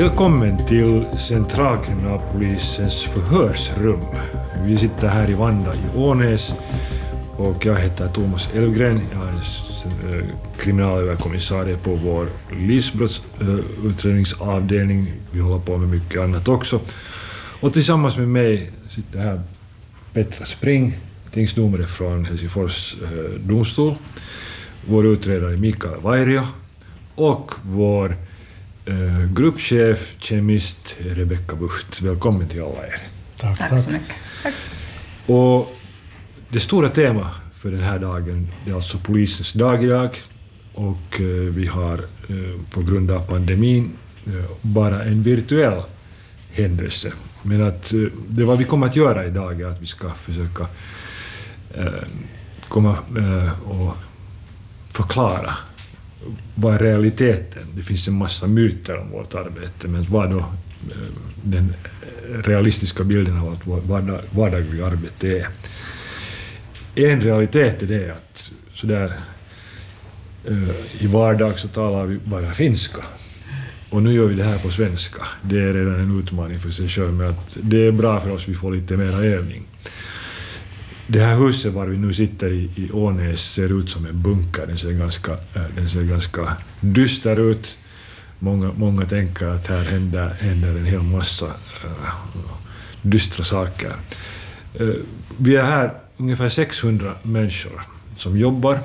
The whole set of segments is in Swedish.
Välkommen till Centralkriminalpolisens förhörsrum. Vi sitter här i Vanda i Ånäs och jag heter Thomas Elfgren. Jag är eh, kriminalöverkommissarie på vår livsbrottsutredningsavdelning. Vi håller på med mycket annat också. Och tillsammans med mig sitter här Petra Spring, tingsdomare från Helsingfors eh, domstol, vår utredare Mikael Vairio och vår gruppchef, kemist Rebecka Bucht. Välkommen till alla er. Tack, tack. tack så mycket. Tack. Och det stora temat för den här dagen är alltså polisens dag idag och eh, vi har eh, på grund av pandemin eh, bara en virtuell händelse. Men att det vad vi kommer att göra idag är att vi ska försöka komma och förklara vad är realiteten? Det finns en massa myter om vårt arbete, men vad då eh, den eh, realistiska bilden av vårt vardagliga arbete är? en realitet är det att sådär eh, i vardag så talar vi bara finska. Och nu gör vi det här på svenska. Det är redan en utmaning för sig själv, men att det är bra för oss, vi får lite mer övning. Det här huset var vi nu sitter i, i Ånäs ser ut som en bunker. Den ser ganska, eh, den ser ganska dyster ut. Många, många tänker att här händer, händer en hel massa eh, dystra saker. Eh, vi är här ungefär 600 människor som jobbar,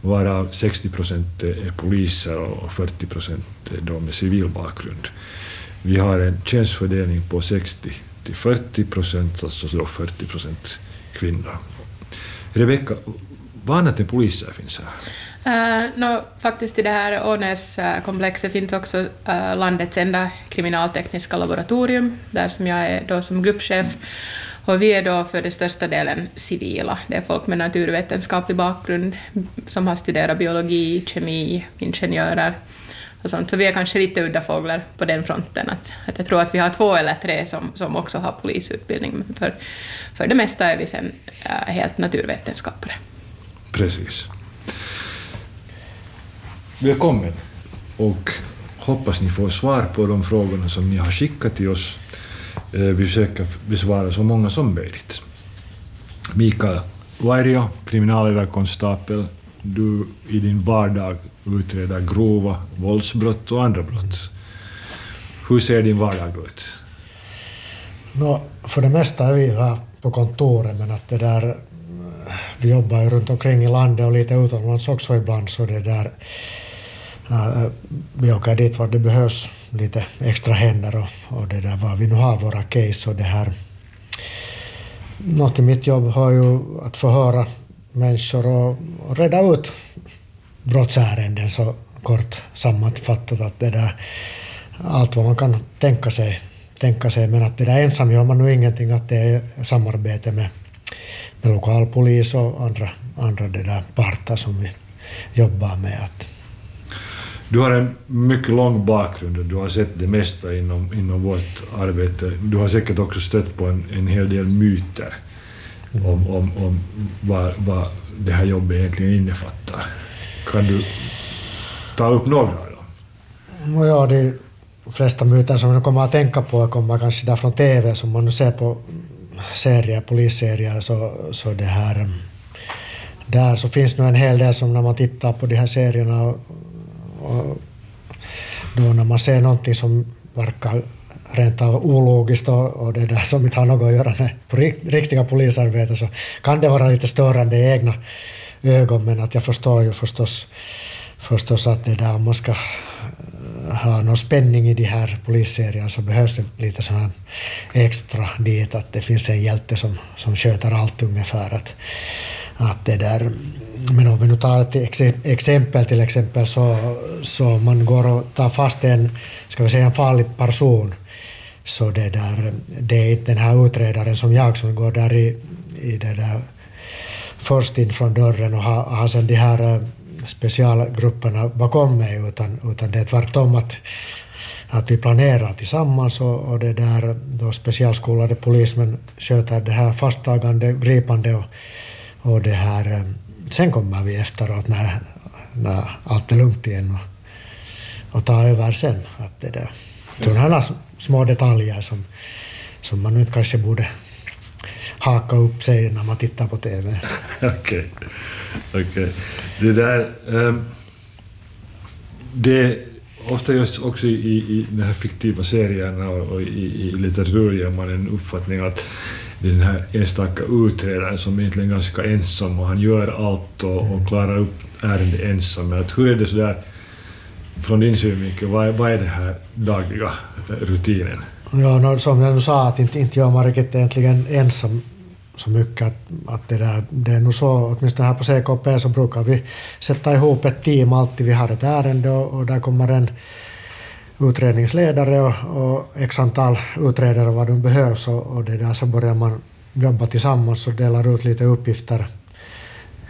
varav 60 procent är poliser och 40 procent är med civil bakgrund. Vi har en tjänstfördelning på 60 till 40 procent, alltså då 40 procent kvinna. Rebecka, vad annat än poliser finns här? Uh, no, faktiskt i det här Ånäskomplexet finns också uh, landets enda kriminaltekniska laboratorium, där som jag är då som gruppchef. Och vi är då för den största delen civila. Det är folk med naturvetenskaplig bakgrund som har studerat biologi, kemi, ingenjörer och sånt. Så vi är kanske lite udda fåglar på den fronten. Att, att jag tror att vi har två eller tre som, som också har polisutbildning, men för, för det mesta är vi sen äh, helt naturvetenskapare. Precis. Välkommen och hoppas ni får svar på de frågorna som ni har skickat till oss eh, vi försöker besvara så många som möjligt. Mikael Vairio, kriminalöverkonstapel, du i din vardag utreder grova våldsbrott och andra brott. Hur ser din vardag ut? No, för det mesta är vi här på kontoret, men att det där, vi jobbar ju runt omkring i landet och lite utomlands också ibland, så det där, eh, vi åker dit var det behövs lite extra händer och, och det där var vi nu har våra case och det här. Något i mitt jobb har ju att förhöra människor och, och reda ut brottsärenden så kort sammanfattat att det där allt vad man kan tänka sig, tänka sig men att det där ensam gör man nu ingenting att det är samarbete med, med lokalpolis och andra, andra det där parter som vi jobbar med. Att, du har en mycket lång bakgrund och du har sett det mesta inom, inom vårt arbete. Du har säkert också stött på en, en hel del myter om, om, om vad, vad det här jobbet egentligen innefattar. Kan du ta upp några av dem? Ja, de flesta myter som jag kommer att tänka på kommer kanske där från TV, som man ser på serier, polisserier, så, så det här... Mm, där så finns det en hel del som när man tittar på de här serierna och då när man ser någonting som verkar rent av ologiskt och, och det där som inte har något att göra med på riktiga polisarbete så kan det vara lite störande i egna ögon men att jag förstår ju förstås, förstås att det där om man ska eh, ha någon spänning i de här polisserierna så behövs det lite sån extra dit att det finns en hjälte som, som sköter allt ungefär. Att, att det där men om vi nu tar ett exempel till exempel så, så man går och tar fast en, ska vi säga en farlig person så det, där, det är inte den här utredaren som jag som går där i, i det där först in från dörren och har, har sen de här eh, specialgrupperna bakom mig utan, utan det är tvärtom att, att vi planerar tillsammans och, och det där då specialskolade polismän sköter det här fasttagande, gripande och, och det här eh, sen kommer vi efteråt när, när allt är lugnt igen och, och tar över sen. Att det där. Sådana här små detaljer som, som man inte kanske borde haka upp sig när man tittar på TV. Okej. Okay. Det där... Um, det ofta just också i, i de här fiktiva serierna och, och i, i litteratur ger man en uppfattning att den här enstaka utredaren som egentligen är ganska ensam och han gör allt och, och klarar upp ärendet ensam. Att hur är det sådär från din synvinkel, vad är, vad är den här dagliga rutinen? Ja, no, som jag nu sa, att inte, inte gör man riktigt egentligen ensam så mycket att, att det, där, det är nog så, åtminstone här på CKP så brukar vi sätta ihop ett team alltid. Vi har ett ärende och, och där kommer en utredningsledare och, och x antal utredare vad de behövs och, och det där så börjar man jobba tillsammans och delar ut lite uppgifter.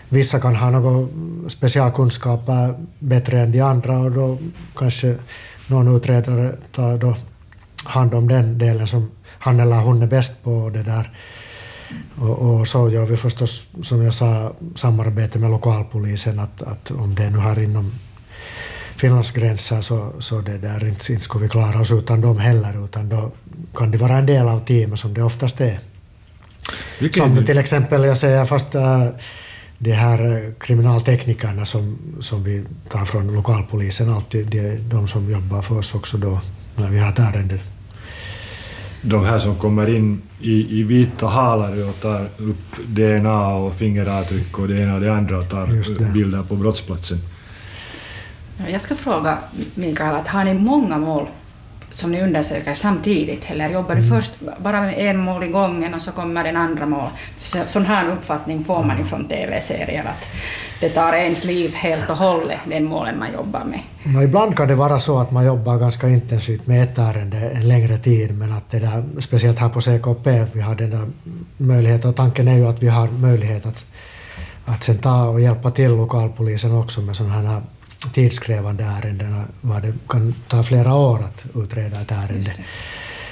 Vissa kan ha några specialkunskaper bättre än de andra och då kanske någon utredare tar då hand om den delen som han eller hon är bäst på. Det där. Och, och, så gör vi förstås, som jag sa, samarbete med lokalpolisen, att, att om det nu här inom Finlands gränser så, så det där inte, inte skulle vi klara oss utan dem heller, utan då kan det vara en del av teamet som det oftast är. Vilken som till exempel, jag säger fast äh, de här kriminalteknikerna som, som vi tar från lokalpolisen, alltid de, de som jobbar för oss också då när vi har ett ärende de här som kommer in i, i vita halare och tar upp DNA och fingeravtryck och det ena och det andra och tar bilder på brottsplatsen. Jag ska fråga Mikael, att har ni många mål som ni undersöker samtidigt, eller jobbar du mm. först bara med en mål i gången och så kommer den andra mål? Sån här uppfattning får man ifrån TV-serier, att det tar ens liv helt och hållet, den målen man jobbar med. No, ibland kan det vara så att man jobbar ganska intensivt med ett ärende en längre tid, men att det där, speciellt här på CKP, vi har den där möjligheten, och tanken är ju att vi har möjlighet att, att sen ta och hjälpa till lokalpolisen också med sådana här tidskrävande ärenden, var det kan ta flera år att utreda ett ärende.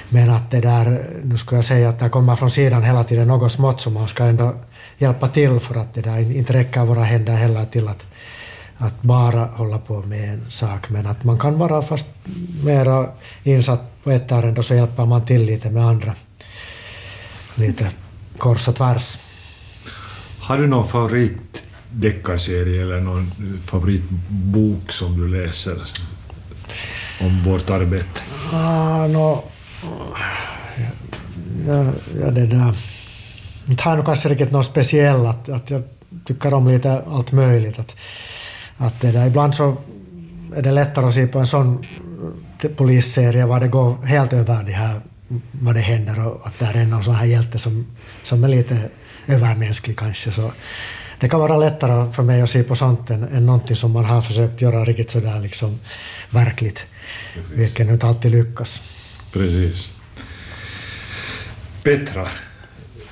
Men att det där, nu ska jag säga att det kommer från sidan hela tiden något smått som man ska ändå hjälpa till för att det där inte räcker våra händer heller till att, att bara hålla på med en sak. Men att man kan vara fast mera insatt på ett ärende och så hjälper man till lite med andra. Lite kors och tvärs. Har du någon favorit deckarserie eller någon favoritbok som du läser om vårt arbete? Ah, no, ja, ja, det där. Inte har jag kanske riktigt något speciellt, att, att jag tycker om lite allt möjligt. Att, att det där, ibland så är det lättare att se på en sån eh, polisserie vad det går helt över det här, vad det händer och att det är någon sån här hjälte som, som är lite övermänsklig kanske. Så det kan vara lättare för mig att se på sånt än, än någonting som man har försökt göra riktigt sådär liksom verkligt, Precis. vilket inte alltid lyckas. Precis. Petra,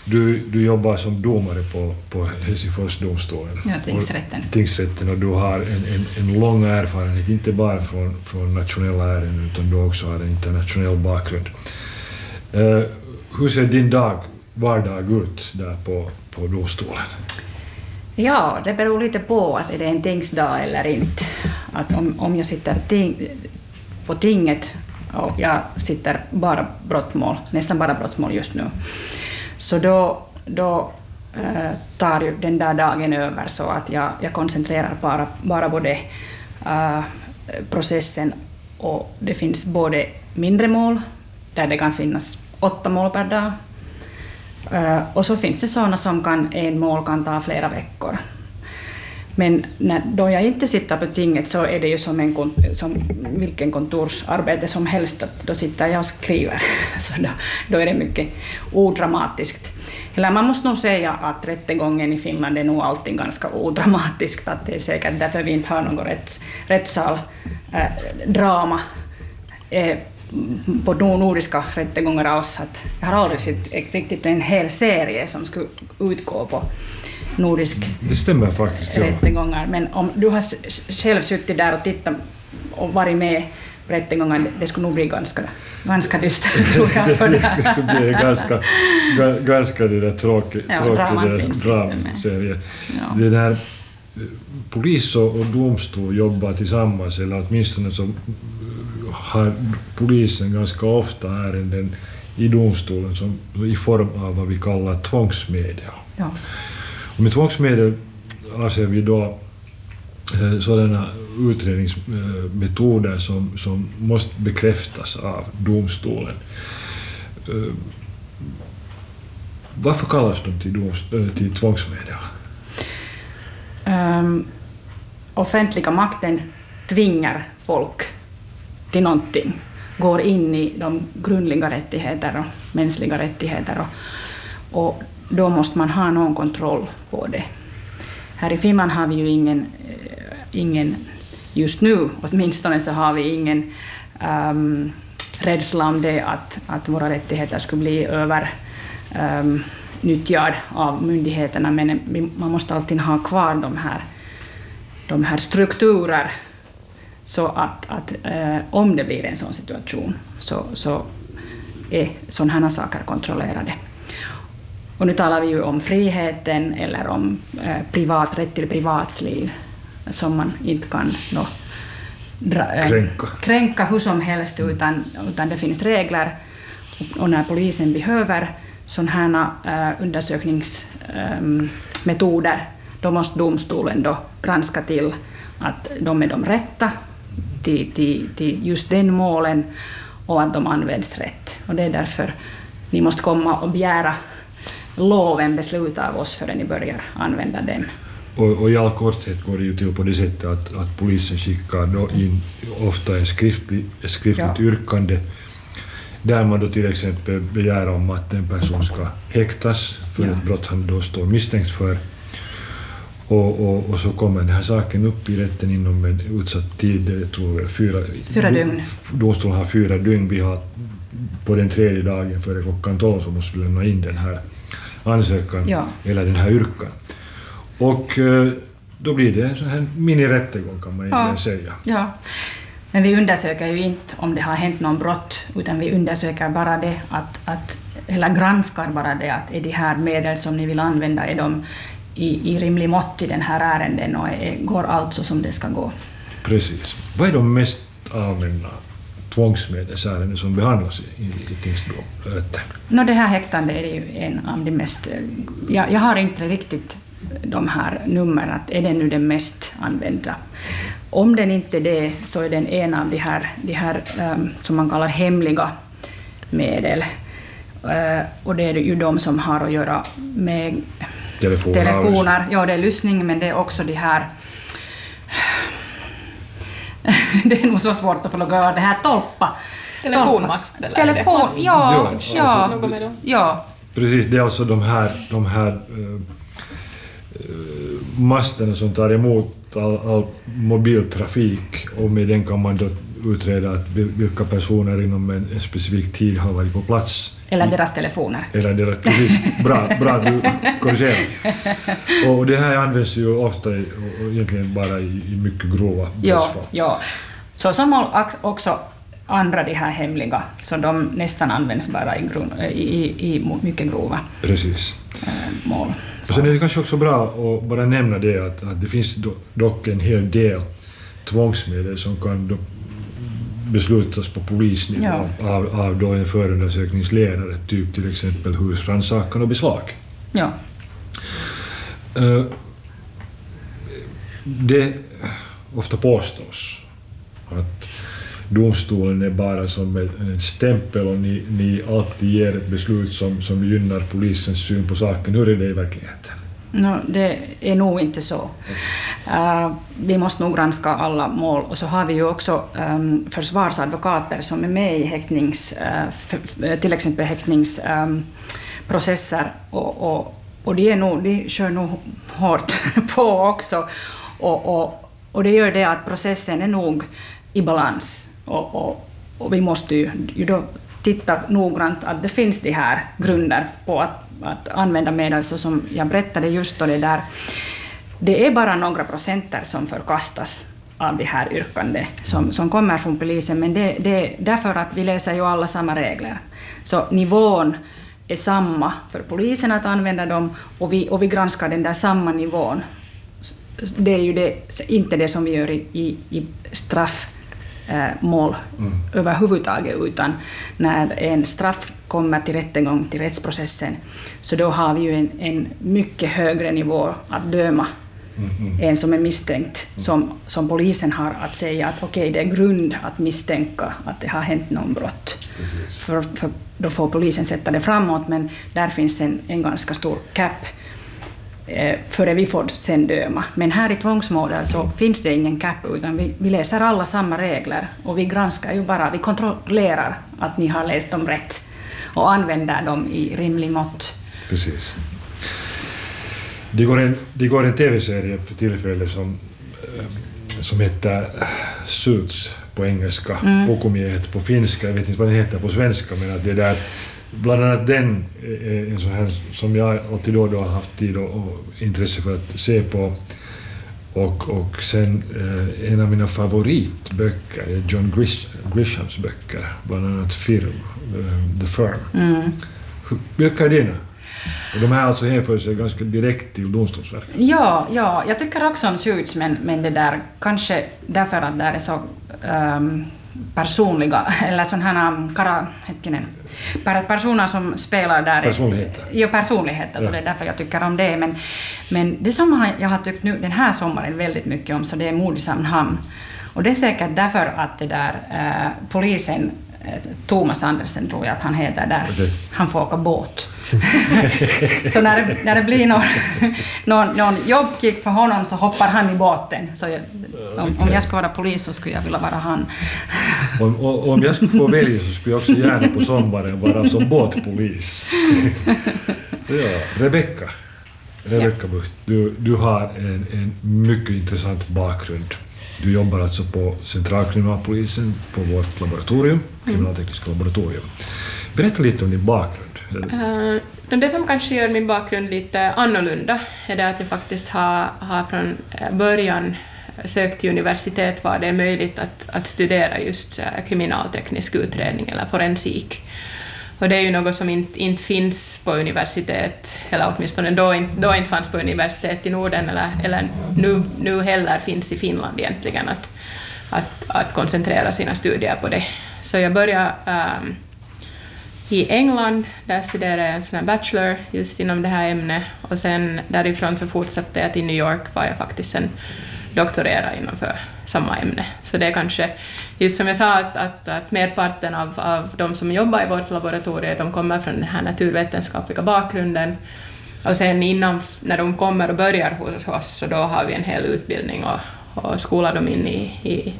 du, du jobbar som domare på, på Helsingforsdomstolen. Ja, tingsrätten. Och, tingsrätten och du har en, en, en lång erfarenhet, inte bara från, från nationella ärenden, utan du också har en internationell bakgrund. Uh, hur ser din dag, vardag ut där på, på domstolen? Ja, det beror lite på att är det en tingsdag eller inte. Att om, om jag sitter ting, på tinget och jag sitter bara brottmål, nästan bara brottmål just nu, så då, då äh, tar ju den där dagen över så att jag, jag koncentrerar bara, bara på det, äh, eh, processen och det finns både mindre mål, där det kan finnas åtta mål per dag, och så finns det sådana som kan, en mål kan ta flera veckor. Men när, då jag inte sitter på tinget så är det ju som, en, som vilken kontorsarbete som helst, att då sitter jag och skriver. Så då, då är det mycket odramatiskt. Eller man måste nog säga att rättegången i Finland är nog alltid ganska odramatiskt, att det är säkert därför vi inte har någon rätts, rättssal, äh, drama. Äh, på nordiska rättegångar alls. Att jag har aldrig sett riktigt en hel serie som skulle utgå på nordisk det stämmer faktiskt, rättegångar. Men om du har själv suttit där och tittat och varit med på rättegångar, det skulle nog bli ganska, ganska dystert tror jag. det, det skulle bli ganska, ganska det där tråkig, ja, tråkig dramaserie. Ja. Det där, polis och, domstol jobbar tillsammans, eller åtminstone så har polisen ganska ofta ärenden i domstolen som, i form av vad vi kallar tvångsmedel. Ja. Och med tvångsmedel avser vi då sådana utredningsmetoder som, som måste bekräftas av domstolen. Eh, Varför kallas de till, eh, till tvångsmedel? Um, offentliga makten tvingar folk till någonting, går in i de grundliga rättigheterna, och mänskliga rättigheter och, och då måste man ha någon kontroll på det. Här i Finland har vi ju ingen, eh, ingen just nu åtminstone så har vi ingen um, rädsla om det att, att våra rättigheter skulle bli över um, nyttjad av myndigheterna, men man måste alltid ha kvar de här, de här strukturer så att, att eh, om det blir en sån situation så, så är sådana här saker kontrollerade. Och nu talar vi ju om friheten eller om eh, privat, rätt till privatsliv som man inte kan då, dra, eh, kränka. kränka hur som helst, utan, utan det finns regler. Och när polisen behöver sådana här uh, undersökningsmetoder, um, då måste domstolen då granska till att de är de rätta till, till, till just den målen och att de används rätt. Och det är därför ni måste komma och begära loven beslut av oss förrän ni börjar använda dem. Och, och i all korthet går det ju till på det sättet att, att polisen skickar då in ofta ett skriftlig, skriftligt ja. yrkande där man då till exempel begär om att en person ska häktas för ja. ett brott han då står misstänkt för. Och, och, och, så kommer den här saken upp i rätten inom en utsatt tid, jag tror fyra, fyra dygn. Domstolen har fyra dygn. Vi har på den tredje dagen före klockan tolv så måste vi lämna in den här ansökan, ja. eller den här yrkan. Och eh, då blir det en sån här minirättegång kan man egentligen ja. säga. Ja. Men vi undersöker ju inte om det har hänt någon brott, utan vi undersöker bara det att, att eller granskar bara det att är de här medel som ni vill använda, är de i, i rimlig mått i den här ärenden och är, går allt så som det ska gå. Precis. Vad är de mest använda tvångsmedelsärenden som behandlas i, i, i tingsrätten? No, det här häktande är ju en av de mest... Jag, jag har inte riktigt de här numren, att är det nu den mest använda. Om den inte är det, så är den en av de här, de här um, som man kallar hemliga medel. Uh, och det är ju de som har att göra med telefoner. telefoner. Ja, det är lyssning, men det är också de här det är nog så svårt att få göra det här tolpa. Telefonmast eller? Telefon, ja, ja, ja, ja. Precis, det är alltså de här, de här uh, masterna som tar emot all, all mobiltrafik och med den kan man då utreda att vilka personer inom en, en specifik tid har varit på plats. Eller deras telefoner. Eller deras, precis. Bra, bra att du korrigerar. Och det här används ju ofta i, egentligen bara i, i mycket grova brottsfall. Ja, ja. Så som också andra de här hemliga, så de nästan används bara i, i, i mycket grova Precis. Äh, mål. Och sen är det kanske också bra att bara nämna det att, att det finns dock en hel del tvångsmedel som kan beslutas på polisnivå ja. av, av då en förundersökningsledare, typ till exempel husrannsakan och beslag. Ja. Uh, det ofta påstås att domstolen är bara som en stämpel och ni, ni alltid ger ett beslut som, som gynnar polisens syn på saken. Hur är det i verkligheten? No, det är nog inte så. Uh, vi måste nog granska alla mål och så har vi ju också um, försvarsadvokater som är med i häktnings, uh, för, eh, till exempel häktningsprocesser ehm, um, och, och, och de, är nog, de kör nog hårt på också. Och, och, och det gör det att processen är nog i balans. Och, och, och vi måste ju, ju då titta noggrant att det finns de här grunder på att, att använda medel, så som jag berättade just då det där. Det är bara några procenter som förkastas av de här yrkanden som, som kommer från polisen, men det, det därför att vi läser ju alla samma regler. Så nivån är samma för polisen att använda dem och vi, och vi granskar den där samma nivån det är ju det, inte det som vi gör i, i, i straffmål mm. överhuvudtaget, utan när en straff kommer till rättegång, till rättsprocessen, så då har vi ju en, en mycket högre nivå att döma mm. en som är misstänkt, som, som polisen har att säga att okej, okay, det är grund att misstänka att det har hänt någon brott. För, för då får polisen sätta det framåt, men där finns en, en ganska stor cap eh, före vi får sen döma. Men här i tvångsmålet så finns det ingen cap, utan vi, vi läser alla samma regler och vi granskar ju bara, vi kontrollerar att ni har läst dem rätt och använder dem i rimlig mått. Precis. Det går en, det går en tv-serie för tillfället som, eh, som heter Suits på engelska, mm. Pukumiehet på finska, jag vet inte vad den heter på svenska, men att det där bland annat den är en sån här som jag alltid då och då har haft tid och, och intresse för att se på. Och, och sen eh, en av mina favoritböcker är John Grish, Grishams böcker, bland annat Firm, uh, The Firm. Mm. Vilka är dina? Och de här alltså hänför sig ganska direkt till Domstolsverket? Ja, ja, jag tycker också om Suits, men, men det där kanske därför att det är så um, personliga, eller sådana här kara, hetkinen, personer som spelar där. Personligheter. Ja, personligheter, så det är därför jag tycker om det. Men, men det som jag har tyckt nu den här sommaren väldigt mycket om, så det är Mord hamn. Och det är säkert därför att det där eh, polisen Thomas Andersen tror jag att han heter där. Han får åka båt. så när det, när det blir någon, någon, någon jobbkick för honom så hoppar han i båten. Så jag, om, om jag skulle vara polis så skulle jag vilja vara han. om, om jag skulle få välja så skulle jag också gärna på sommaren vara som båtpolis. ja, Rebecka. Rebecka Bucht, du, du har en, en mycket intressant bakgrund du jobbar alltså på Centralkriminalpolisen på vårt laboratorium, kriminaltekniska laboratorium. Berätta lite om din bakgrund. Uh, det som kanske gör min bakgrund lite annorlunda är det att jag faktiskt har, har från eh, början sökt till universitet var det är möjligt att, att studera just eh, kriminalteknisk utredning eller forensik. Och det är ju något som inte, inte finns på universitet, eller åtminstone då inte, då inte fanns på universitet i Norden, eller, eller nu, nu heller finns i Finland egentligen, att, att, att koncentrera sina studier på det. Så jag började um, i England, där studerade jag en sån här bachelor just inom det här ämnet, och sen därifrån så fortsatte jag till New York, var jag faktiskt sen doktorera inom för samma ämne. Så det är kanske, just som jag sa, att, att, att merparten av, av de som jobbar i vårt laboratorium, de kommer från den här naturvetenskapliga bakgrunden. Och sen innan, när de kommer och börjar hos oss, så då har vi en hel utbildning och, och skolar dem in i, i,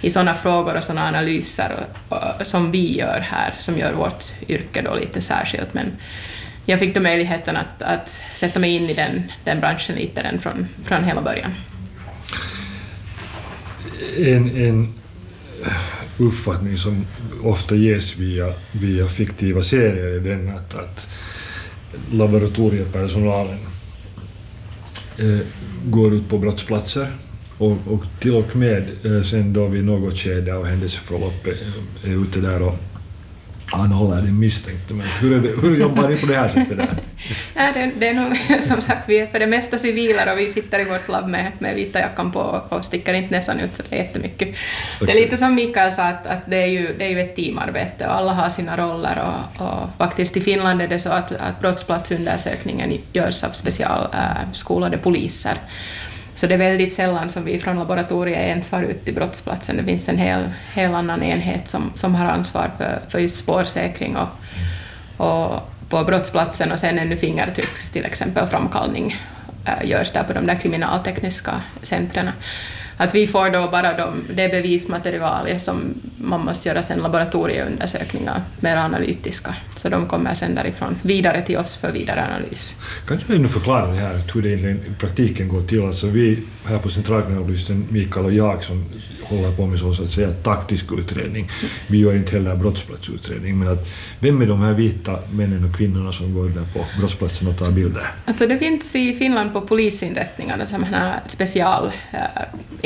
i sådana frågor och sådana analyser och, och, som vi gör här, som gör vårt yrke då lite särskilt. Men jag fick då möjligheten att, att sätta mig in i den, den branschen lite den från, från hela början en, en eh, uppfattning som ofta ges via, via fiktiva serier är den att, att laboratoriepersonalen eh, går ut på brottsplatser och, och till och med eh, sen då vid något skede av händelseförloppet eh, är ute där och anhåller den misstänkte. Men hur, det, hur jobbar ni på det här sättet? Där? ja, det, det är nog som sagt, vi är för det mesta civiler och vi sitter i vårt labb med, med vita jackan på och sticker inte näsan ut så det är jättemycket. Okay. Det är lite som Mikael sa, att, att det, är ju, det är ju ett teamarbete och alla har sina roller och, och faktiskt i Finland är det så att, att brottsplatsundersökningen görs av specialskolade äh, poliser. Så det är väldigt sällan som vi från laboratoriet ens far ut till brottsplatsen. Det finns en hel, hel annan enhet som, som har ansvar för, för just spårsäkring och, och på brottsplatsen och sen ännu fingertrycks till exempel framkallning äh, görs där på de där kriminaltekniska centren att vi får då bara de, det bevismaterialet som man måste göra sen laboratorieundersökningar, mer analytiska. Så de kommer sen därifrån vidare till oss för vidare analys. Kan du nu förklara det här, hur det i praktiken går till? Alltså vi här på Centralkriminalpolisen, Mikael och jag, som håller på med så, så att säga taktisk utredning. Vi gör inte heller brottsplatsutredning, men att, vem är de här vita männen och kvinnorna som går där på brottsplatsen och tar bilder? Alltså det finns i Finland på polisinrättningarna som här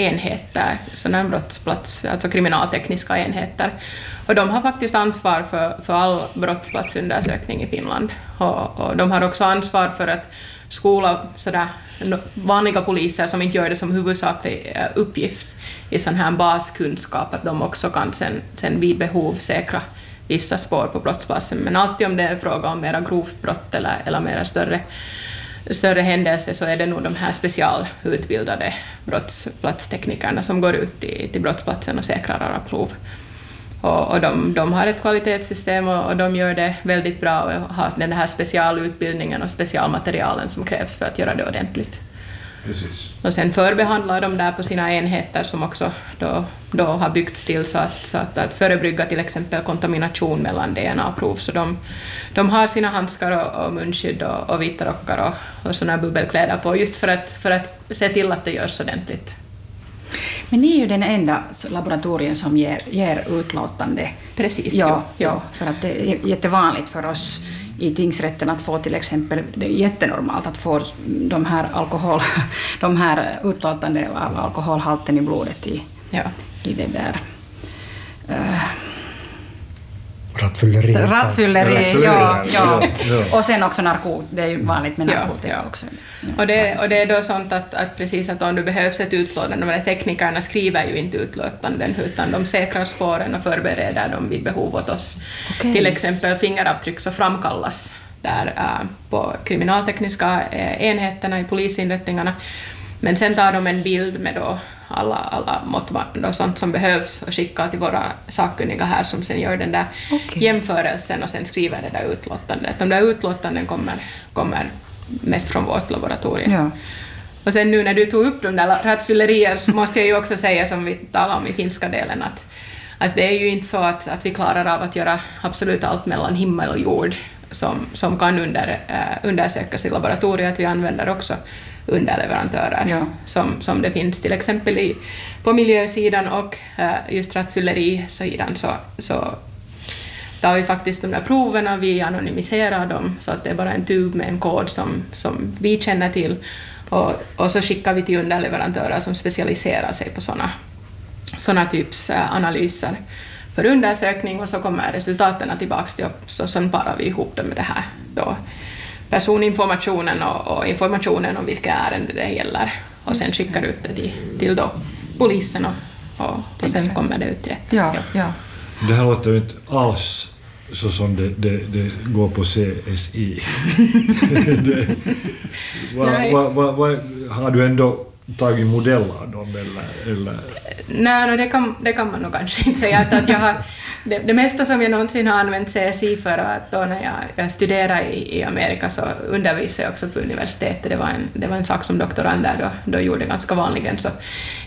enheter, sådana brottsplats, alltså kriminaltekniska enheter. Och de har faktiskt ansvar för, för all brottsplatsundersökning i Finland. Och, och de har också ansvar för att skola sådär, vanliga poliser som inte gör det som huvudsaklig eh, uppgift i sån här baskunskap, att de också kan sen, sen vid behov säkra vissa spår på brottsplatsen. Men alltid om det är fråga om mera grovt brott eller, eller mera större, större händelse så är det nog de här specialutbildade brottsplatsteknikerna som går ut till, till brottsplatsen och säkrar alla prov. Och, och de, de, har ett kvalitetssystem och, och, de gör det väldigt bra och har den här specialutbildningen och specialmaterialen som krävs för att göra det ordentligt. Precis. Och sen förbehandlar de där på sina enheter som också då, då har byggts till så att, så att, att förebygga till exempel kontamination mellan DNA-prov. Så de, de har sina handskar och, och munskydd och, och vita rockar och, och sådana bubbelkläder på just för att, för att se till att det görs ordentligt. Men ni är ju den enda laboratorien som ger, ger utlåtande. Precis. Ja, ja, ja, för att det är jättevanligt för oss i tingsrätten att få till exempel, det är jättenormalt att få de här, alkohol, de här utlåtande av alkoholhalten i blodet i, ja. i det där. Uh, Rattfylleri. Rattfylleri, ja, ja. ja. Och sen också narko, det är ju vanligt med narkotika ja, också. Ja. Och, det, och det är då sånt att, att precis att om det behövs ett utlåtande, teknikerna skriver ju inte utlåtanden utan de säkrar spåren och förbereder dem vid behov åt oss. Okay. Till exempel fingeravtryck så framkallas där äh, på kriminaltekniska äh, enheterna i polisinrättningarna. Men sen tar de en bild med då alla, alla måttband och sånt som behövs och skickar till våra sakkunniga här som sen gör den där okay. jämförelsen och sen skriver det där utlåtandet. De där utlåtanden kommer, kommer mest från vårt laboratorium. Ja. Och sen nu när du tog upp de där rattfyllerier så måste jag ju också säga som vi talade om i finska delen att, att det är ju inte så att, att vi klarar av att göra absolut allt mellan himmel och jord som, som kan under, äh, undersökas i laboratoriet. Vi använder också underleverantörer ja. som, som det finns till exempel i, på miljösidan och äh, just rattfyllerisidan så, så tar vi faktiskt de där proverna, vi anonymiserar dem så att det är bara en tub med en kod som, som vi känner till och, och så skickar vi till underleverantörer som specialiserar sig på sådana såna typs äh, analyser för undersökning och så kommer resultaten tillbaka till oss och sen parar vi ihop dem med det här då personinformationen och, och, informationen om vilka ärenden det gäller och sen skickar ut det till, till då polisen och, och, och sen kommer det ut rätt. Ja, ja. Det här låter ju inte alls så som det, det, det går på CSI. det, va, va, va, va, har du ändå tagit modell av dem? Eller, eller? Nej, no, det, kan, det kan man nog kanske inte säga. Att, att jag har, det, det mesta som jag någonsin har använt CSI för, att då när jag, jag studerade i, i Amerika så undervisade jag också på universitetet. Det var en, det var en sak som doktorander då, då gjorde ganska vanligen. Så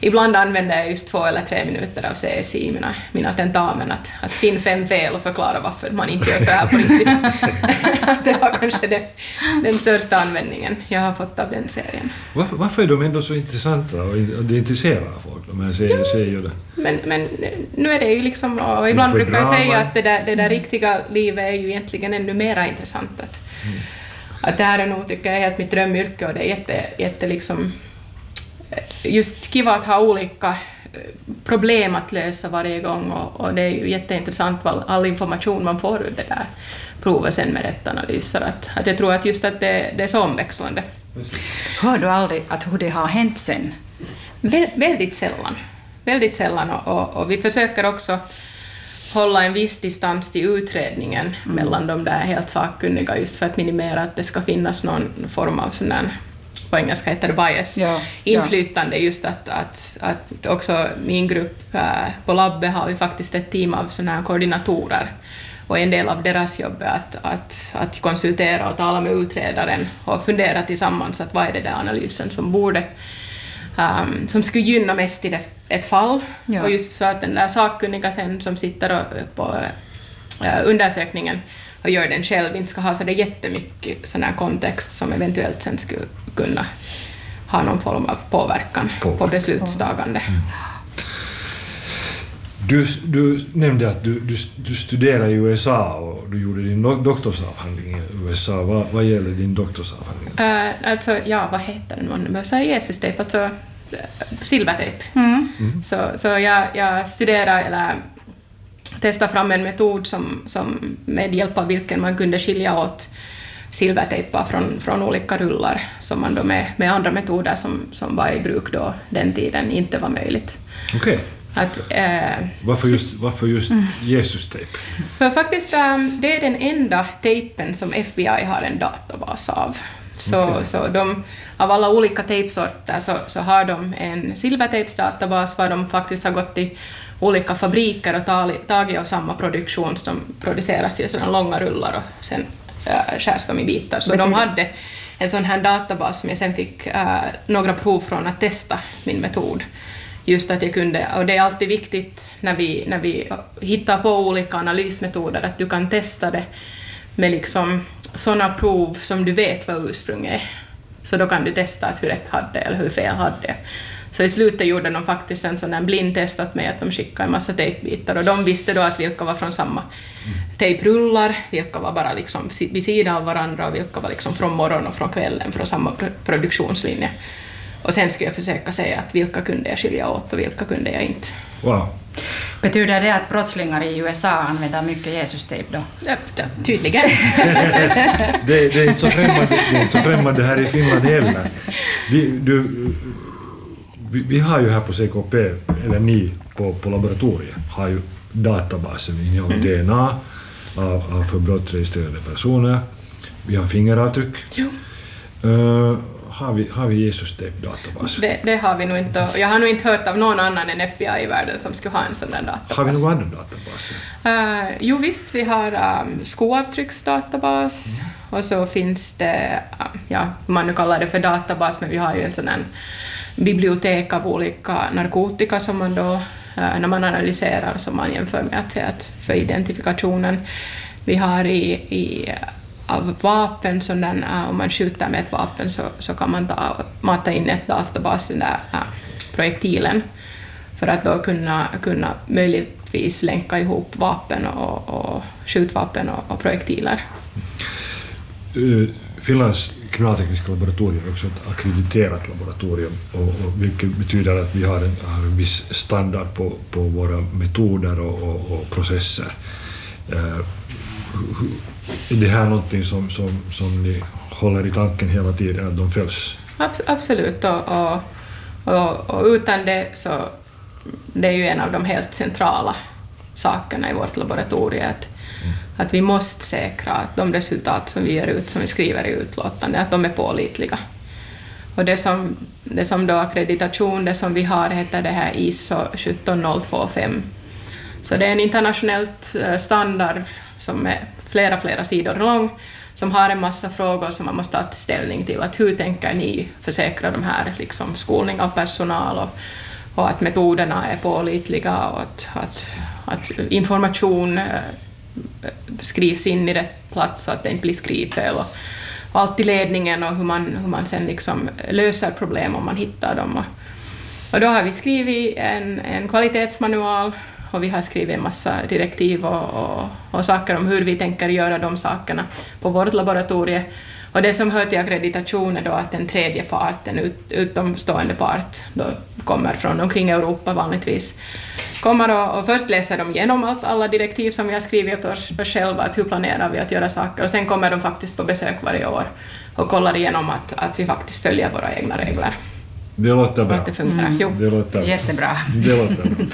ibland använde jag just två eller tre minuter av CSI i mina, mina tentamen, att, att finna fem fel och förklara varför man inte gör så här på riktigt. det var kanske det, den största användningen jag har fått av den serien. Varför, varför är de ändå så intressanta och det intresserar folk, de här CSI? Men, men nu är det ju liksom, och ibland brukar jag säga att det där, det där riktiga livet är ju egentligen ännu mer intressant. Att, mm. att det här är nog, tycker jag, helt mitt drömyrke och det är jätte, jätte liksom, just kiva att ha olika eh, problem att lösa varje gång och, och det är ju jätteintressant all, all information man får ur det där provet sen med rätt analyser. Att, att jag tror att just att det, det är så omväxlande. Hör du aldrig att hur det har hänt sen? Vä väldigt sällan. Väldigt sällan och, och, och vi försöker också hålla en viss distans till utredningen mm. mellan de där helt sakkunniga just för att minimera att det ska finnas någon form av sån där, på engelska heter det bias, ja, inflytande. Ja. Just att, att, att också min grupp äh, på labbet har vi faktiskt ett team av såna här koordinatorer och en del av deras jobb är att, att, att konsultera och tala med utredaren och fundera tillsammans att vad är det där analysen som borde um, som skulle gynna mest i det, ett fall. Ja. Och just så att den där sakkunniga sen som sitter och, på uh, undersökningen och gör den själv inte ska ha så det jättemycket sån här kontext som eventuellt sen skulle kunna ha någon form av påverkan, påverkan. på beslutstagande. Mm. Du, du nämnde att du, du, du studerade i USA och du gjorde din doktorsavhandling i USA. Vad, vad gäller din doktorsavhandling? Uh, alltså, ja, vad heter den? Man säga Jesus-tejp, alltså uh, silvertejp. Mm. Mm. Så, så jag, jag studerar, eller testa fram en metod som, som med hjälp av vilken man kunde skilja åt silvertejpar från, från olika rullar som man då med, med andra metoder som, som var i bruk då den tiden inte var möjligt. Okej. Att, eh, Varför just, varför just Jesus-tejp? för faktiskt, um, det är den enda tejpen som FBI har en databas av. Så, Okej. så de, av alla olika tejpsorter så, så har de en silvertejpsdatabas var de faktiskt har gått till olika fabriker och tagit, tagit av samma produktion som produceras i sådana långa rullar och sen äh, skärs de i bitar. Så de Betyder- hade en sån här databas som jag sen fick äh, några prov från att testa min metod. Just att jag kunde, och det är alltid viktigt när vi, när vi hittar på olika analysmetoder att du kan testa det med liksom sådana prov som du vet vad ursprunget är. Så då kan du testa att hur rätt hade eller hur fel hade. Så i slutet gjorde de faktiskt en sån här blindtest åt mig att de skickade en massa tejpbitar och de visste då att vilka var från samma tejprullar, vilka var bara liksom vid sidan av varandra och vilka var liksom från morgon och från kvällen från samma pro- produktionslinje. Och sen skulle jag försöka säga att vilka kunde jag skilja åt och vilka kunde jag inte. Wow. Betyder det att brottslingar i USA använder mycket Jesus-tejp då? Ja, tydligen. Det, det, är inte så främmande, det är inte så främmande här i Finland heller. Vi, du, vi, vi har ju här på CKP, eller ni på, på laboratoriet, har ju databaser. Vi har DNA av, av för brott registrerade personer. Vi har fingeravtryck. Jo. Uh, har vi, har vi Jesus-tejp-databas? Det, det har vi nog inte. och Jag har nog inte hört av någon annan än FBI i världen som skulle ha en sån där databas. Har vi några andra databaser? Uh, jo visst, vi har um, skoavtrycksdatabas och så finns det, uh, ja, man nu kallar det för databas, men vi har ju en sån här bibliotek av olika narkotika som man då, uh, när man analyserar, som man jämför med att att för identifikationen. Vi har i, i av vapen, som den, uh, äh, om man skjuter med ett vapen så, så kan man ta, mata in ett databas den där uh, projektilen för att då kunna, kunna möjligtvis länka ihop vapen och, och skjutvapen och, och projektiler. Uh, Finlands kriminaltekniska laboratorium är också ett akkrediterat laboratorium, och, och vilket betyder att vi har en, har en viss standard på, på våra metoder och, och, och processer. Uh, är det här någonting som, som, som ni håller i tanken hela tiden, att de följs? Abs- absolut, och, och, och, och utan det så det är ju en av de helt centrala sakerna i vårt laboratorium, att, att vi måste säkra att de resultat som vi ger ut, som vi skriver i utlåtande, att de är pålitliga. Och det som, det som då ackreditation, det som vi har, heter det här ISO 17025. Så det är en internationellt eh, standard som är flera, flera sidor lång, som har en massa frågor som man måste ta ställning till. Att hur tänker ni försäkra de här liksom, skolning av personal och, och att metoderna är pålitliga och att, att, att information eh, skrivs in i rätt plats så att det inte blir skrivfel. Och, och allt i ledningen och hur man, hur man sen liksom löser problem om man hittar dem. Och, och då har vi skrivit en, en kvalitetsmanual och vi har skrivit en massa direktiv och, och, och saker om hur vi tänker göra de sakerna på vårt laboratorium. Och det som hör till ackreditation är då att en tredje part, en ut, utomstående part, då kommer från omkring Europa vanligtvis, kommer och, och först läser de igenom allt, alla direktiv som vi har skrivit åt oss, oss själva, att hur planerar vi att göra saker, och sen kommer de faktiskt på besök varje år och kollar igenom att, att vi faktiskt följer våra egna regler det låter bra. att det fungerar. Jo. Det låter, Jättebra. det låter bra.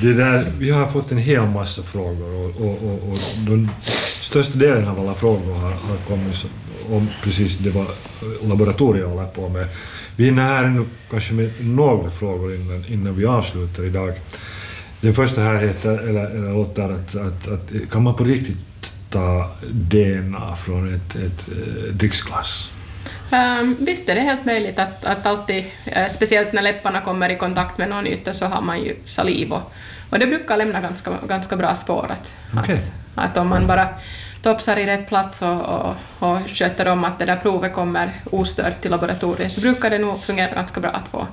Det där, vi har fått en hel massa frågor och, och, och, och den största delen av alla frågor har, har kommit om precis det vad laboratoriet håller på med. Vi hinner här nu kanske med några frågor innan, innan vi avslutar idag. Den första här heter, eller, eller låter att, att, att kan man på riktigt ta DNA från ett, ett eh, dricksglass? Um, visst är det helt möjligt att, att alltid, eh, speciellt när läpparna kommer i kontakt med någon yta, så har man ju saliv och, och det brukar lämna ganska, ganska bra spår. Att, Okej. att, att om man bara topsar i rätt plats och, och, och sköter om att det där provet kommer ostört till laboratoriet så brukar det nog fungera ganska bra att få,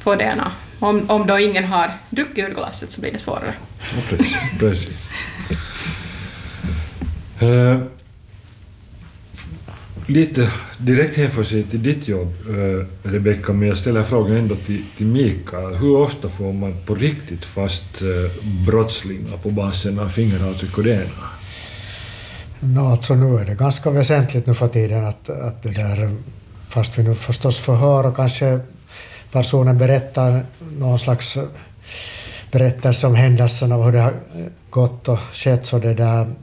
få DNA. Om, om då ingen har druckit ur glaset så blir det svårare. Ja, precis. precis. Eh, lite direkt hänför sig till ditt jobb, eh, Rebecka, men jag ställer frågan ändå till, till Mikael. Hur ofta får man på riktigt fast eh, brottslingar på basen av fingeravtryck och DNA? No, alltså nu är det ganska väsentligt nu för tiden att, att det där, fast vi nu förstås förhör och kanske personen berättar någon slags eh, berättelse om händelserna och hur det har gått och skett så det där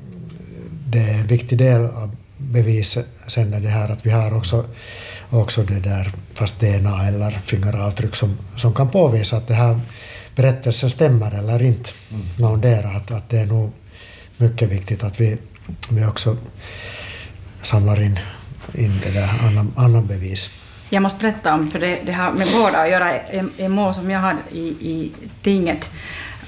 det är en viktig del av beviset sen är det här att vi har också, också det där fast DNA eller fingeravtryck som, som kan påvisa att det här berättelsen stämmer eller inte. Mm. Någondera, att, att det är nog mycket viktigt att vi, vi också samlar in, in det där annan, annan bevis. Jag måste berätta om, för det, det har med båda att göra, en, en mål som jag hade i, i tinget.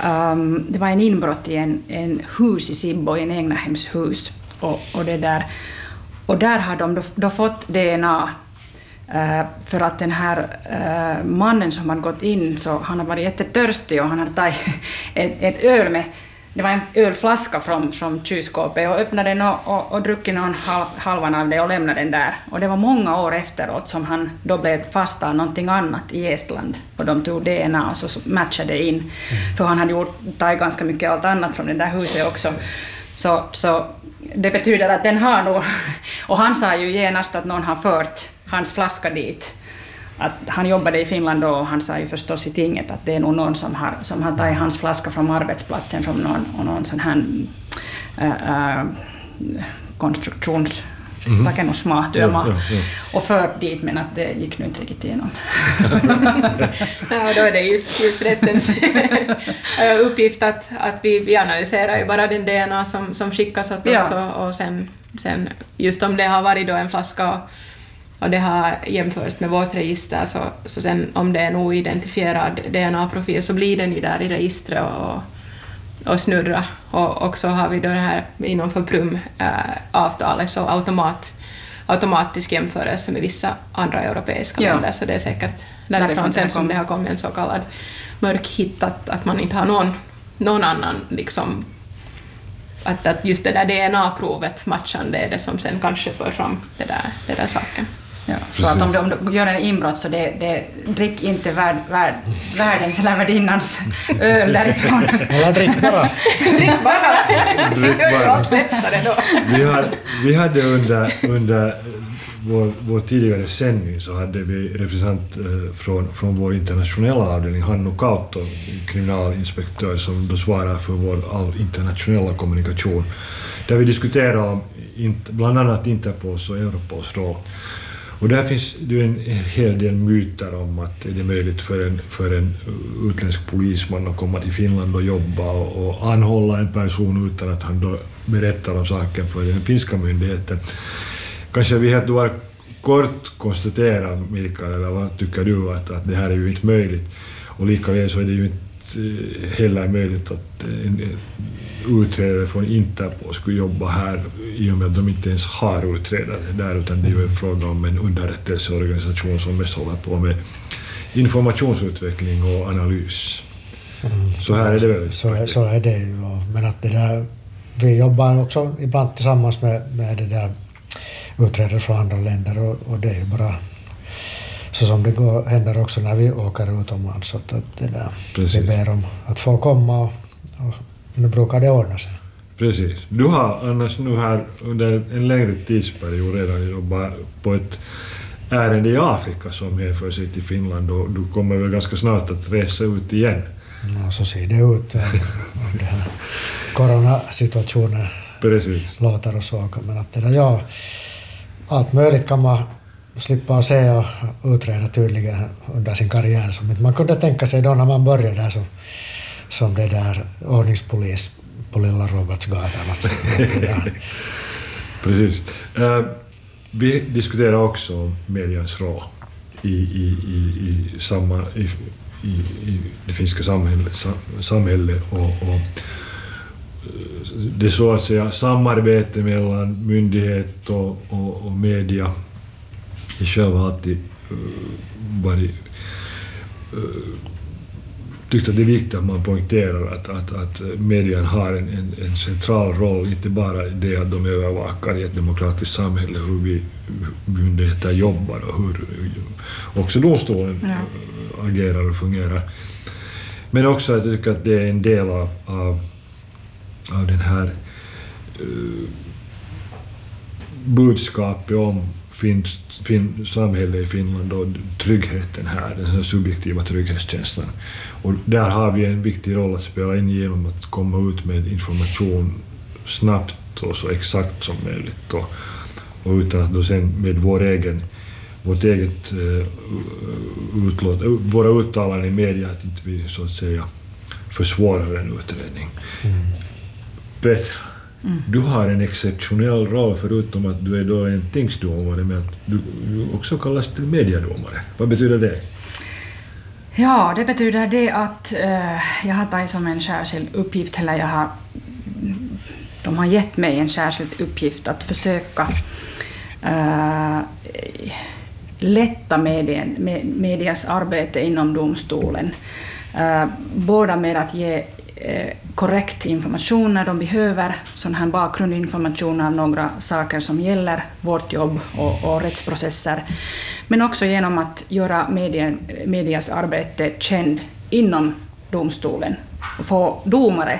Um, det var en inbrott i en, en hus i Sibbo, i en egnahemshus. Och, och, det där, och där har de då, då fått DNA uh, för att den här uh, mannen som hade gått in, så han har varit jättetörstig och han hade tagit ett, ett öl med det var en ölflaska från, från kylskåpet och öppnade den och, och, och druckit någon halv, halvan av det och lämnade den där. Och det var många år efteråt som han då blev fast av någonting annat i Estland. Och de tog DNA och så matchade in. Mm. För han hade gjort, tagit ganska mycket allt annat från det där huset också. Så, så det betyder att den har nog... Och han sa ju genast att någon har fört hans flaska dit. Att han jobbade i Finland då och han sa ju förstås i tinget att det är nog någon som har, som har tagit hans flaska från arbetsplatsen från någon, och någon sån här äh, äh konstruktions... Mm. Rakennusmaatyömaa ja, ja, ja. och fört dit men att det gick nu inte riktigt igenom. ja, då är det just, just rättens uppgift att, att vi, vi analyserar ju bara den DNA som, som skickas åt oss och, och sen, sen just om det har varit då en flaska och det har jämförts med vårt register, så, så sen om det är en oidentifierad DNA-profil så blir den ju där i registret och, och snurra. Och också har vi då det här inom Prum-avtalet, äh, så automat, automatisk jämförelse med vissa andra europeiska ja. länder, så det är säkert därifrån sen som det har kommit en så kallad mörk hit, att, att man inte har någon, någon annan liksom att, att just det där DNA-provet matchande är det som sen kanske för fram det där, det där saken. Ja, så att om du, om du gör en inbrott så det, det, drick inte värd, värd, världens eller värdinnans öl därifrån. Eller drick bara. drick bara. drick bara. Vi, har, vi hade under, under vår, vår tidigare sändning så hade vi representant eh, från, från vår internationella avdelning, Hannu Kautto, kriminalinspektör som då svarar för vår all internationella kommunikation, där vi diskuterade om bland annat Interpols och Europols roll. Och där finns det en hel del myter om att det är möjligt för en, för en utländsk polisman att komma till Finland och jobba och, och anhålla en person utan att han då berättar om saken för den finska myndigheten. Kanske vi helt bara kort konstaterar, Mikael, eller vad tycker du, att, att det här är ju inte möjligt. Och likaväl så är det ju inte heller möjligt att en utredare från Interpol skulle jobba här i och med att de inte ens har utredare där, utan det är ju en fråga om en underrättelseorganisation som mest håller på med informationsutveckling och analys. Mm. Så här är det väl? Så, är, så är det ju. Men att det där, vi jobbar också ibland tillsammans med, med det där utredare från andra länder och, och det är ju bara så som det går, händer också när vi åker utomlands. Att, att det där, vi ber om att få komma och, och nu brukar det ordna sig. Precis. Du har annars nu här under en längre tidsperiod redan jobbat på ett ärende i Afrika som hänför sig till Finland och du kommer väl ganska snart att resa ut igen? Ja, så ser det ut om den här coronasituationen Precis. låter och så. Men att det där, ja, allt möjligt kan man slippa se och utreda tydligen under sin karriär. Som man kunde tänka sig då när man började där som, som det där ordningspolis på Lilla Robertsgatan. Precis. Uh, vi diskuterade också medians roll i, i, i, i, samma, i, i, i det finska samhället, samhället och, och eh, det så att säga samarbete mellan myndighet och, och, och media. Jag själv har alltid varit tyckte att det är viktigt att man poängterar att, att, att medien har en, en, en central roll, inte bara det att de övervakar i ett demokratiskt samhälle hur vi myndigheter jobbar och hur också domstolen Ja. agerar och fungerar. Men också att jag tycker att det är en del av, av, av den här uh, budskapet om fin, fin, samhället i Finland och tryggheten här, den här subjektiva trygghetskänslan. Och där har vi en viktig roll att spela in genom att komma ut med information snabbt och så exakt som möjligt. Och, och utan att då sen med vår egen, vårt eget uh, utlåt, våra uttalanden i media, att inte vi så att säga försvårar en utredning. Mm. Petra, du har en exceptionell roll förutom att du är då en tingsdomare, men att du du också kallas till mediedomare. Vad betyder det? Ja, det betyder det att eh, jag har tagit som en särskild uppgift, eller jag har, de har gett mig en särskild uppgift att försöka eh, lätta medien, med, medias arbete inom domstolen. Eh, både med att ge Eh, korrekt information när de behöver, sån här bakgrundinformation av några saker som gäller vårt jobb och, och rättsprocesser, men också genom att göra medien, medias arbete känd inom domstolen och få domare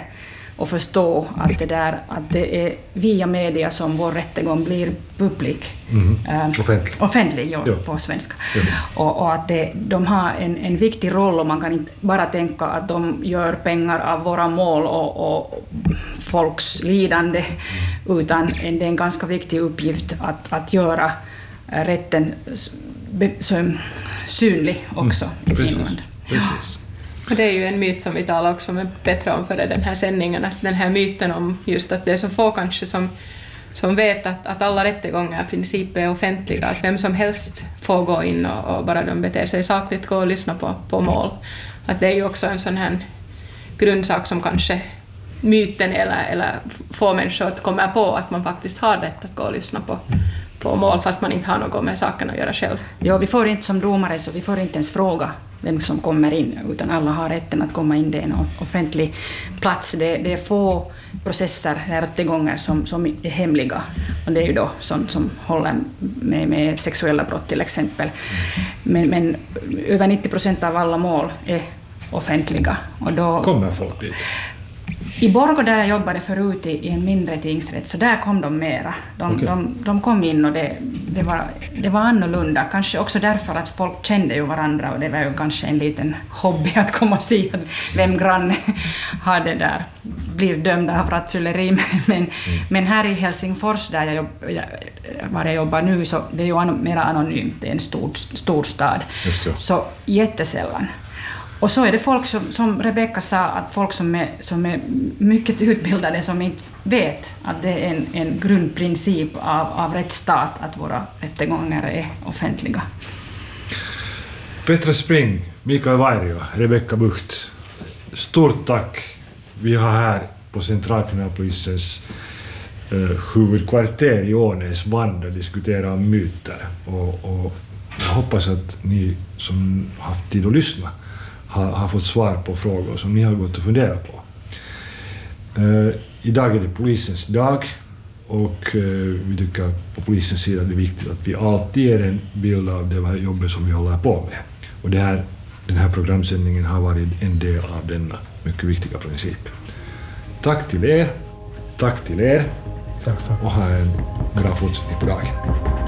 att förstå att det, där, att det är via media som vår rättegång blir publik. Mhm. Eh, Offentlig. offentlig ja, Ja. på svenska. Ja. Och, och att det, de har en, en viktig roll och man kan inte bara tänka att de gör pengar av våra mål och, och folks lidande, utan en- det är en ganska viktig uppgift att, att göra rätten synlig också i Mm. Precis. Finland. Precis. Och det är ju en myt som vi talade också med Petra om före den här sändningen, att den här myten om just att det är så få kanske som, som vet att, att alla rättegångar i princip är offentliga, att vem som helst får gå in och, och bara de beter sig sakligt gå och lyssna på, på mål. Att det är ju också en sån här grundsak som kanske myten eller, eller få människor att komma på att man faktiskt har rätt att gå och lyssna på, på mål fast man inte har något med saken att göra själv. Ja, vi får inte som domare så vi får inte ens fråga vem som kommer in, utan alla har rätten att komma in. Det är en offentlig plats. Det, det är få processer, rättegångar, som, som är hemliga. Och det är ju då sånt som håller med, med sexuella brott till exempel. Men, men över 90 procent av alla mål är offentliga. Och då, Kommer folk dit? I Borgå där jag jobbade förut i, i en mindre tingsrätt, så där kom de mera. De, Okej. de, de kom in och det, det, var, det var annorlunda. Kanske också därför att folk kände ju varandra och det var ju kanske en liten hobby att komma och se att vem granne har det där, blir dömd av rattfylleri. Men, men här i Helsingfors, där jag, jobb, jag, var jag jobbar nu, så det är ju an, mera anonymt. Det är en stor, stor stad. Så jättesällan. Och så är det folk som, som Rebecka sa, att folk som är, som är mycket utbildade som inte vet att det är en, en grundprincip av, av rättsstat att våra rättegångar är offentliga. Petra Spring, Mikael Vairio, Rebecka Bucht. Stort tack. Vi har här på Centralkriminalpolisens eh, huvudkvarter i Ånäs vandrat och om myter. Och, och jag hoppas att ni som haft tid att lyssna har, har fått svar på frågor som ni har gått och funderat på. Eh, idag är det polisens dag och eh, vi tycker på polisens sida att det är viktigt att vi alltid ger en bild av det här jobbet som vi håller på med. Och det här, den här programsändningen har varit en del av denna mycket viktiga princip. Tack till er, tack till er Tack, tack. och ha en bra fortsättning på dagen.